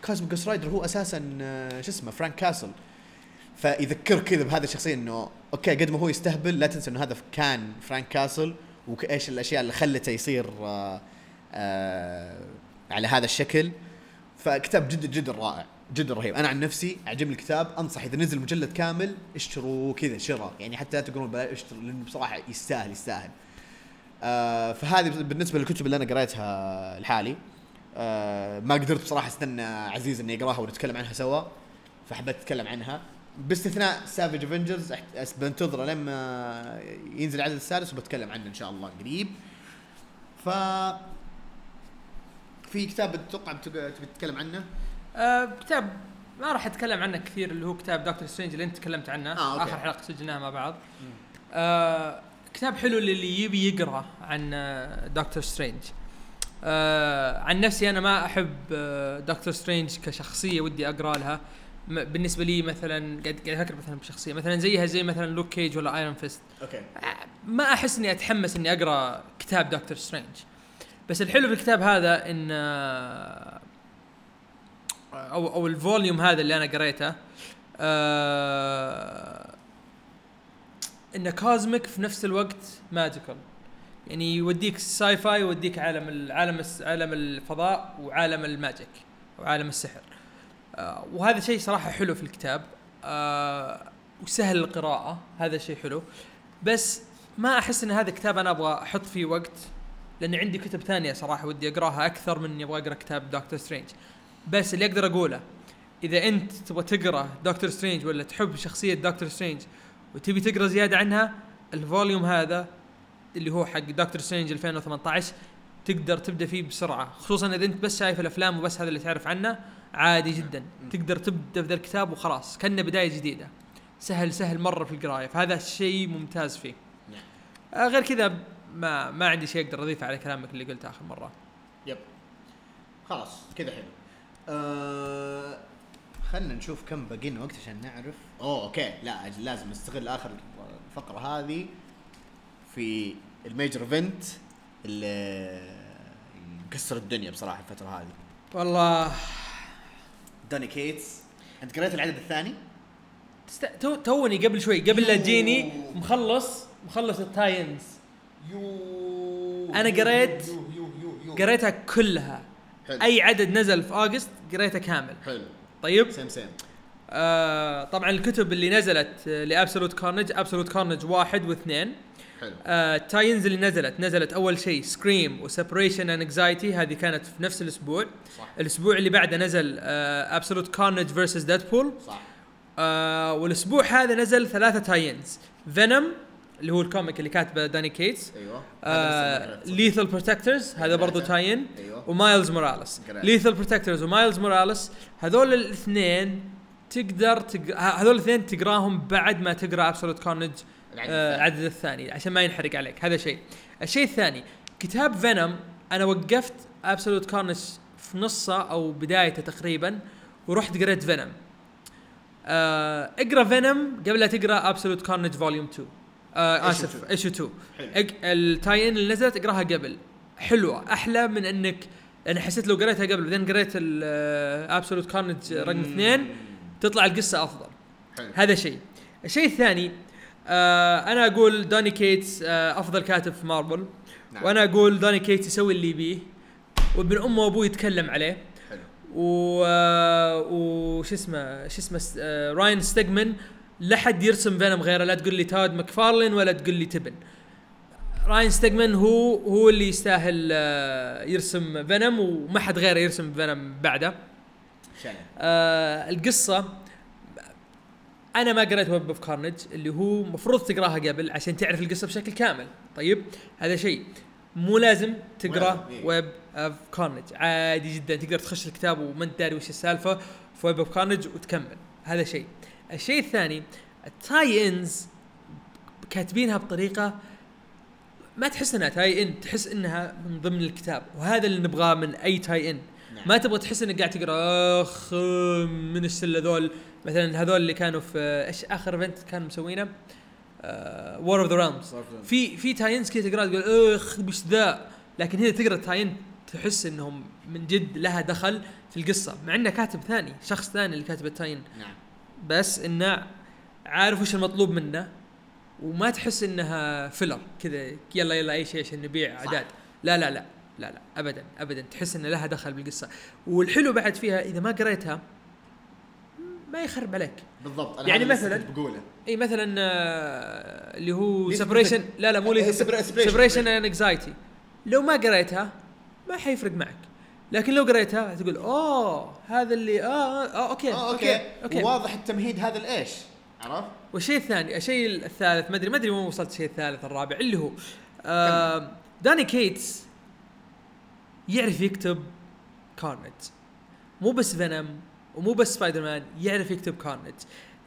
Cosmic Ghost Rider هو أساسا شو اسمه Frank Castle فيذكرك كذا بهذه الشخصية إنه okay قد ما هو يستهبل لا تنسى إنه هذا كان Frank Castle وايش الأشياء اللي خلته يصير آه آه على هذا الشكل فكتاب جدا جدا رائع جدا رهيب. أنا عن نفسي عجبني الكتاب انصح إذا نزل مجلد كامل اشتروه كذا شراء. يعني حتى لا تقولون بلاش اشتروا لأنه بصراحة يستاهل يستاهل. آه فهذه بالنسبة للكتب اللي أنا قريتها لحالي آه ما قدرت بصراحة أستنى عزيز إني أقراها ونتكلم عنها سوا فحبيت أتكلم عنها. باستثناء Savage Avengers بنتظره لما ينزل العدد السادس وبتكلم عنه إن شاء الله قريب. ف في كتاب تبي تتكلم عنه؟ آه كتاب ما راح أتكلم عنه كثير اللي هو كتاب Doctor Strange اللي أنت تكلمت عنه. آه، okay. آخر حلقة سجلناها مع بعض. آه كتاب حلو للي يبي يقرأ عن آه، Doctor Strange آه عن نفسي أنا ما أحب آه Doctor Strange كشخصية ودي أقرأ لها. بالنسبة لي مثلا قاعد قاعد أفكر مثلا بشخصية. مثلا زيها زي مثلا Luke Cage ولا Iron Fist okay. ما أحس إني أتحمس إني أقرأ كتاب Doctor Strange بس الحلو في الكتاب هذا إن آه، أو أو ال volume هذا اللي أنا قريته آه، انه cosmic في نفس الوقت magical يعني يوديك sci-fi يوديك عالم العالم عالم الفضاء وعالم ال magic وعالم السحر. آه، وهذا شيء صراحة حلو في الكتاب. آه، وسهل القراءة هذا شيء حلو. بس ما أحس إن هذا كتاب أنا أبغى أحط فيه وقت. لأن عندي كتب ثانية صراحة ودي أقراها أكثر من أبغى أقرأ كتاب Doctor Strange بس اللي أقدر أقوله إذا أنت تبغى تقرأ Doctor Strange ولا تحب شخصية Doctor Strange وتبي تقرأ زيادة عنها ال volume هذا اللي هو حق Doctor Strange 2018 تقدر تبدأ فيه بسرعة. خصوصا إذا أنت بس شايف الأفلام وبس هذا اللي تعرف عنه عادي جدا. تقدر تبدأ في ذا الكتاب وخلاص كأنه بداية جديدة. سهل سهل مرة في القراية. فهذا الشيء ممتاز فيه. نعم. آه غير كذا ما ما عندي شيء أقدر اضيفه على كلامك اللي قلته آخر مرة. yep. خلاص كذا حلو. آه خلنا نشوف كم بقينا وقت عشان نعرف. أوه okay. لا لازم نستغل آخر الفقرة هذه في ال major event اللي مكسر الدنيا بصراحة الفترة هذه. والله. Donny Cates. أنت قريت العدد الثاني؟ test... توني قبل شوي قبل لا. تجيني مخلص مخلص ال tie-ins. you أنا قريت- قريتها كلها. حلو. أي عدد نزل في August قريته كامل. حلو. طيب؟ same same آه طبعا الكتب اللي نزلت ل Absolute Carnage Absolute Carnage واحد واثنين. حلو. آه tie-ins اللي نزلت نزلت أول شيء Scream و Separation Anxiety هذه كانت في نفس الأسبوع. صح. الأسبوع اللي بعده نزل آه Absolute Carnage versus Deadpool صح. آه والأسبوع هذا نزل ثلاثة tie-ins. Venom اللي هو ال comic اللي كاتبه Donny Cates. أيوه. آه Lethal Protectors هذا برضو tie-in أيوه. و Miles Morales. Lethal Protectors و Miles Morales هذول الاثنين تقدر تق... هذول الاثنين تقراهم بعد ما تقرأ Absolute Carnage العدد آه الثاني. العدد الثاني عشان ما ينحرق عليك. هذا شيء. الشيء الثاني كتاب Venom أنا وقفت Absolute Carnage في نصه أو بدايته تقريبا ورحت قريت Venom آه اقرأ Venom قبل لا تقرأ Absolute Carnage volume 2 آه اسف 2. issue 2 حلو. اق- ال tie-in اللي نزلت اقراها قبل. حلوة. أحلى من إنك أنا حسيت لو قريتها قبل بعدين قريت ال Absolute Carnage رقم. اثنين تطلع القصة أفضل. حلو. هذا شيء. الشيء الثاني آه أنا أقول Donny Cates آه أفضل كاتب في مارفل نعم. وأنا أقول Donny Cates يسوي اللي يبيه وابن أمه وأبوه يتكلم عليه. حلو. و آه، وش اسمه شو اسمه س- آه، Ryan Stegman لا حد يرسم Venom غيره لا تقول لي Todd McFarlane ولا تقول لي تبن راين ستيجمن هو هو اللي يستاهل آه، يرسم فينوم وما حد غيره يرسم فينوم بعده. آه القصة أنا ما قريت Web of Carnage اللي هو مفروض تقراها قبل عشان تعرف القصة بشكل كامل. طيب هذا شيء. مو لازم تقرأ. ويب اوف كارنج عادي جدا تقدر تخش الكتاب وما أنت داري وش السالفة في Web of Carnage وتكمل. هذا شيء. الشيء الثاني ال tie-ins كاتبينها بطريقة ما تحس إنها tie-in تحس إنها من ضمن الكتاب وهذا اللي نبغاه من أي tie-in نعم. ما تبغى تحس إنك قاعد تقرأ أخ من السلة ذول؟ مثلا هذول اللي كانوا في إيش آخر event كانوا مسوينه؟ War of the Realms في في tie-ins كذا تقرأ تقول أخ وش ذا؟ لكن هنا تقرأ tie-in تحس إنهم من جد لها دخل في القصة مع إنه كاتب ثاني شخص ثاني اللي كاتب ال tie-in نعم. بس إنه عارف وش المطلوب منه وما تحس إنها filler كذا يلا يلا أي شيء عشان نبيع. اعداد لا لا لا لا لا ابدا ابدا. تحس ان لها دخل بالقصة. والحلو بعد فيها إذا ما قريتها ما يخرب عليك. بالضبط. أنا يعني مثلاً- بقوله. إي مثلا آه، اللي هو Protect- لا لا مو اند انكزايتي لو ما قريتها ما حيفرق معك. لكن لو قريتها تقول أوه هذا اللي آه, آه, آه أوكي آه أوكي. أوكي واضح التمهيد هذا الايش عرفت؟ والشيء الثاني الشيء الثالث ما أدري ما أدري وين وصلت الشيء الثالث الرابع اللي هو آه داني كيتس يعرف يكتب كارنج مو بس فينوم ومو بس سبايدر مان يعرف يكتب كارنج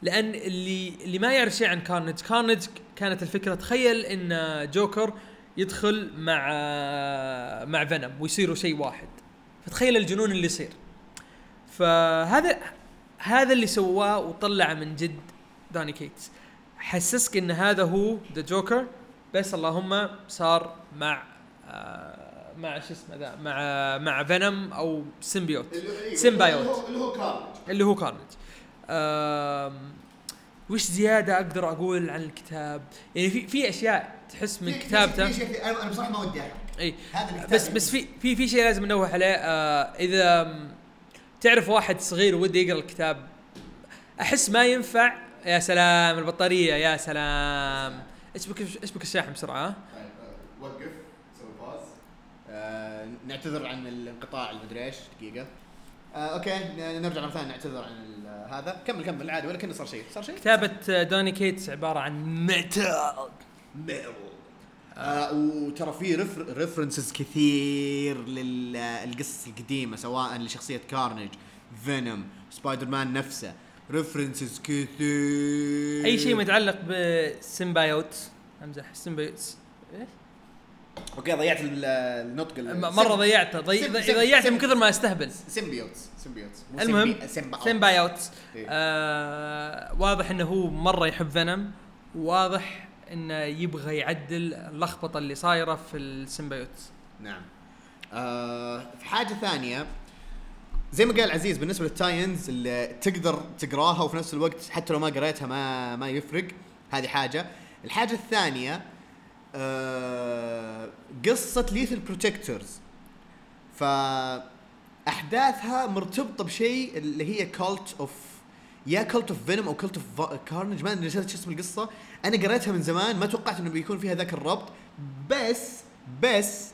لأن اللي اللي ما يعرف شيء عن كارنج كارنج كانت الفكرة تخيل إن جوكر يدخل مع مع فينوم ويصيروا شيء واحد. فتخيل الجنون اللي يصير. فهذا هذا اللي سواه وطلع من جد داني كيتس. حسسك إن هذا هو The Joker بس اللهم صار مع آه مع شو اسمه ذا مع مع فينوم أو symbiote symbiote. اللي هو كارنج اللي هو كارنج وش زيادة أقدر أقول عن الكتاب؟ يعني في في أشياء تحس من كتابته؟ أنا بصراحة ما ودي احرق إي. بس بس في في في شيء لازم ننوه عليه آه إذا تعرف واحد صغير وده يقرأ الكتاب أحس ما ينفع يا سلام البطارية يا سلام. اشبك اشبك الشاحن بسرعة؟ ها؟ طيب آه، وقف سوي باز آه نعتذر عن الانقطاع المدري إيش دقيقة. آه أوكي نرجع مرة ثانية نعتذر عن هذا. كمل كمل عادي ولا كانه صار شيء. صار شيء؟ كتابة آه، دوني كيتس عبارة عن metal. ميرل آه وترى في references كثير للقصص القديمة سواء لشخصية كارنج فينوم سبايدر مان نفسه. references كثير. أي شيء متعلق بال symbiote أمزح symbiotes إيش؟ أوكي ضيعت ال- النطق ال- مرة ضيعته. ضي... سيم-. سيم- ضيعته من كثر ما استهبل. symbiotes symbiotes المهم symbi- symbi- symbiote إيه. آه واضح إنه هو مرة يحب فينوم واضح إنه يبغى يعدل اللخبطة اللي صايرة في ال symbiote نعم. آه في حاجة ثانية زي ما قال عزيز بالنسبة لل tie-ins اللي تقدر تقراها وفي نفس الوقت حتى لو ما قريتها ما ما يفرق. هذه حاجة. الحاجة الثانية آه قصة Lethal Protectors ف احداثها مرتبطة بشيء اللي هي Cult of يا Cult of Venom أو Cult of Carnage ما أدري نسيت شو اسم القصة. أنا قريتها من زمان ما توقعت إنه بيكون فيها ذاك الربط. بس بس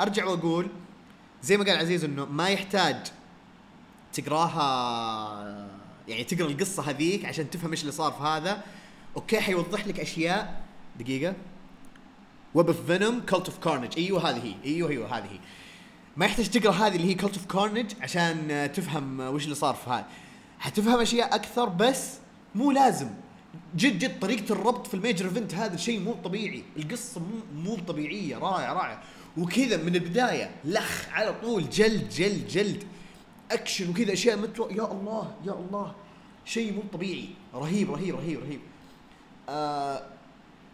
أرجع وأقول زي ما قال عزيز إنه ما يحتاج تقراها يعني تقرأ القصة هذيك عشان تفهم إيش اللي صار في هذا. أوكي حيوضح لك أشياء. دقيقة. Web of Venom Cult of Carnage أيوه هذه هي. أيوه أيوه هذه هي. ما يحتاج تقرأ هذه اللي هي Cult of Carnage عشان تفهم وش اللي صار في هذا. حتفهم أشياء أكثر بس مو لازم. جد جد طريقة الربط في ال major event هذا الشيء مو طبيعي. القصة مو مو طبيعية رائعة رائعة. وكذا من البداية لخ على طول جلد جلد جلد. أكشن وكذا أشياء مترو يا الله يا الله. شيء مو طبيعي. رهيب رهيب رهيب رهيب. آه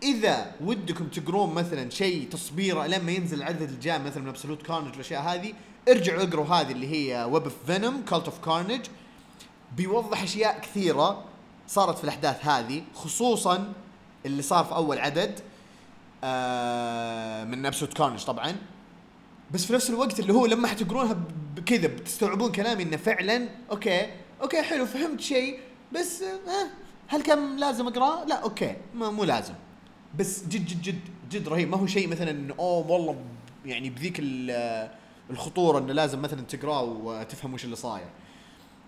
إذا ودكم تقرون مثلا شيء تصبيره لما ينزل العدد الجاي مثلا من Absolute Carnage والأشياء هذه ارجعوا اقروا هذه اللي هي Web of Venom Cult of Carnage بيوضح أشياء كثيرة صارت في الأحداث هذه خصوصا اللي صار في أول عدد آه من Absolute Carnage طبعا بس في نفس الوقت اللي هو لما حتقرونها بكذا بتستوعبون كلامي إنه فعلا أوكي أوكي حلو فهمت شيء بس آه هل كان لازم اقراه؟ لا أوكي مو لازم بس جد جد جد جد رهيب ما هو شيء مثلا أوه والله يعني بذيك ال- الخطورة إنه لازم مثلا تقراه وتفهم وش اللي صاير.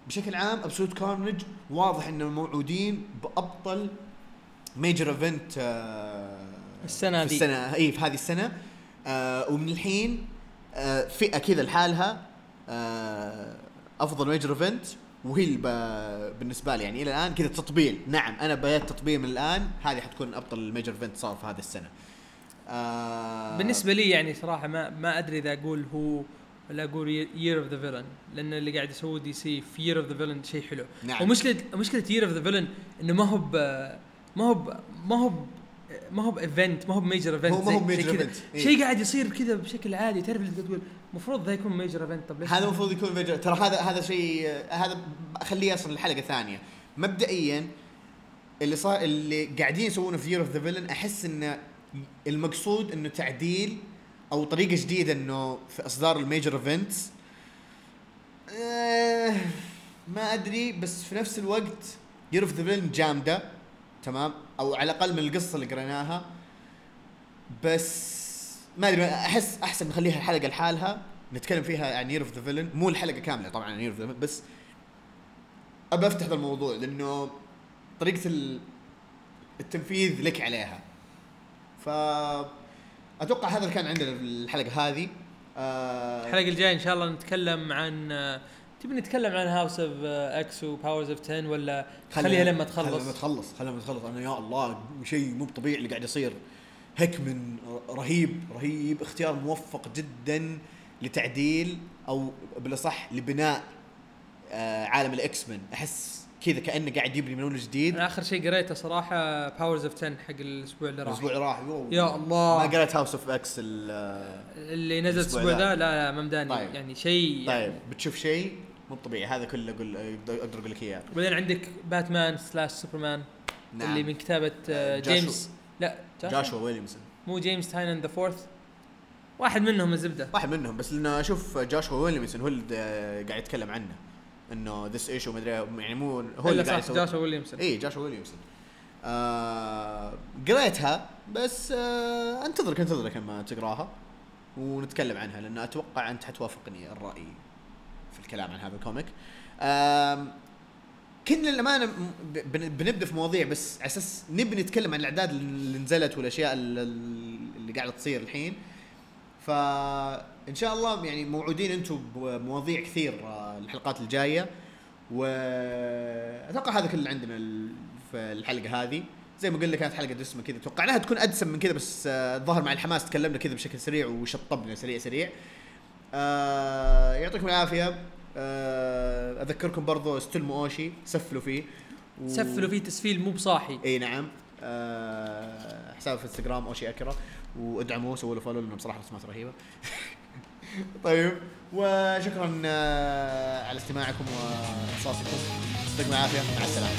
بشكل عام Absolute Carnage واضح إنه موعودين بأبطل major event السنة في ذي. السنة اي في هذه السنة. آه ومن الحين آه فئة كذا لحالها آه أفضل major event وهي بالنسبة لي يعني إلى الآن كذا تطبيل. نعم أنا بيت تطبيل من الآن هذه حتكون أبطل major event صار في هذه السنة. آه بالنسبة لي يعني صراحة ما ما أدري إذا أقول هو ولا أقول Year of the Villain لأن اللي قاعد يسووه DC في Year of the Villain شيء حلو نعم. ومشكله مشكلة Year of the Villain إنه ما هو ما هو ما هو ما هو ب event ما هو ب major event هو ما هو ب major event. إيه. شيء قاعد يصير كذا بشكل عادي تعرف اللي تقول المفروض ذا يكون major event طب ليش هذا المفروض يكون major ترى هذا هذا شيء هذا أخليه أصلا الحلقة ثانية مبدئيا اللي صار اللي قاعدين يسوونه في Year of the Villain أحس إنه المقصود إنه تعديل أو طريقة جديدة إنه في إصدار ال major events آه ما أدري بس في نفس الوقت Year of the Villain جامدة تمام؟ أو على الأقل من القصة اللي قريناها. بس ما أدري أحس أحسن نخليها الحلقة لحالها. نتكلم فيها عن Year of the Villain مو الحلقة كاملة طبعا عن Year of the بس أبى أفتح ذا الموضوع لأنه طريقة ال- التنفيذ لك عليها. ف أتوقع هذا اللي كان عندنا في الحلقة هذه. آه الحلقة الجاية إن شاء الله نتكلم عن آه، تبي نتكلم عن House of X و Powers of 10 ولا خليها لما خليها لما تخلص تخلص خليها لما تخلص. أنا يا الله شيء مو طبيعي اللي قاعد يصير. Hickman رهيب رهيب اختيار موفق جدا لتعديل أو بالأصح لبناء آه عالم ال X-Men أحس كذا كأنه قاعد يبني من اول جديد. أنا آخر شيء قريته صراحة Powers of 10 حق الأسبوع اللي راح. الأسبوع اللي راح. يا الله. ما قريت House of X اللي نزل الأسبوع ذا. لا لا ممداني طيب. يعني شيء طيب بتشوف شيء؟ مو طبيعي هذا كله أقول أقدر أقول لك إياه. وبعدين عندك Batman slash Superman نعم. اللي من كتابة آه، Joshua. James لا Joshua, Williamson. مو James Tynion the Fourth واحد منهم الزبدة. واحد منهم بس لأنه أشوف Joshua Williamson هو اللي د- قاعد يتكلم عنه. انه this issue مدري يعني مو هو اللي قاعد يسوي. Joshua Williamson. اي Joshua Williamson. آه قريتها بس آه انتظرك انتظرك لما تقراها ونتكلم عنها لأن أتوقع أنت حتوافقني الرأي في الكلام عن هذا الكوميك. كنا للأمانة بنبدأ في مواضيع بس على أساس نبي نتكلم عن الأعداد اللي نزلت والأشياء اللي اللي قاعدة تصير الحين. فإن شاء الله يعني موعودين أنتم بمواضيع كثير آه، الحلقات الجاية واتوقع هذا كل اللي عندنا في الحلقة هذه. زي ما قلنا كانت حلقة دسمة كذا توقعناها تكون أدسم من كذا بس آه، الظاهر مع الحماس تكلمنا كذا بشكل سريع وشطبنا سريع سريع. آه يعطيكم العافية. أذكركم برضو استلموا اوشي سفلوا فيه. و- سفلوا فيه تسفيل مو بصاحي. إي نعم. آه حساب في انستغرام اوشي اكرا وادعموه سووا له follow لأنه بصراحه رسمات رهيبة. طيب وشكرا آه، على استماعكم وإحساسكم. يعطيكم العافية. مع السلامة.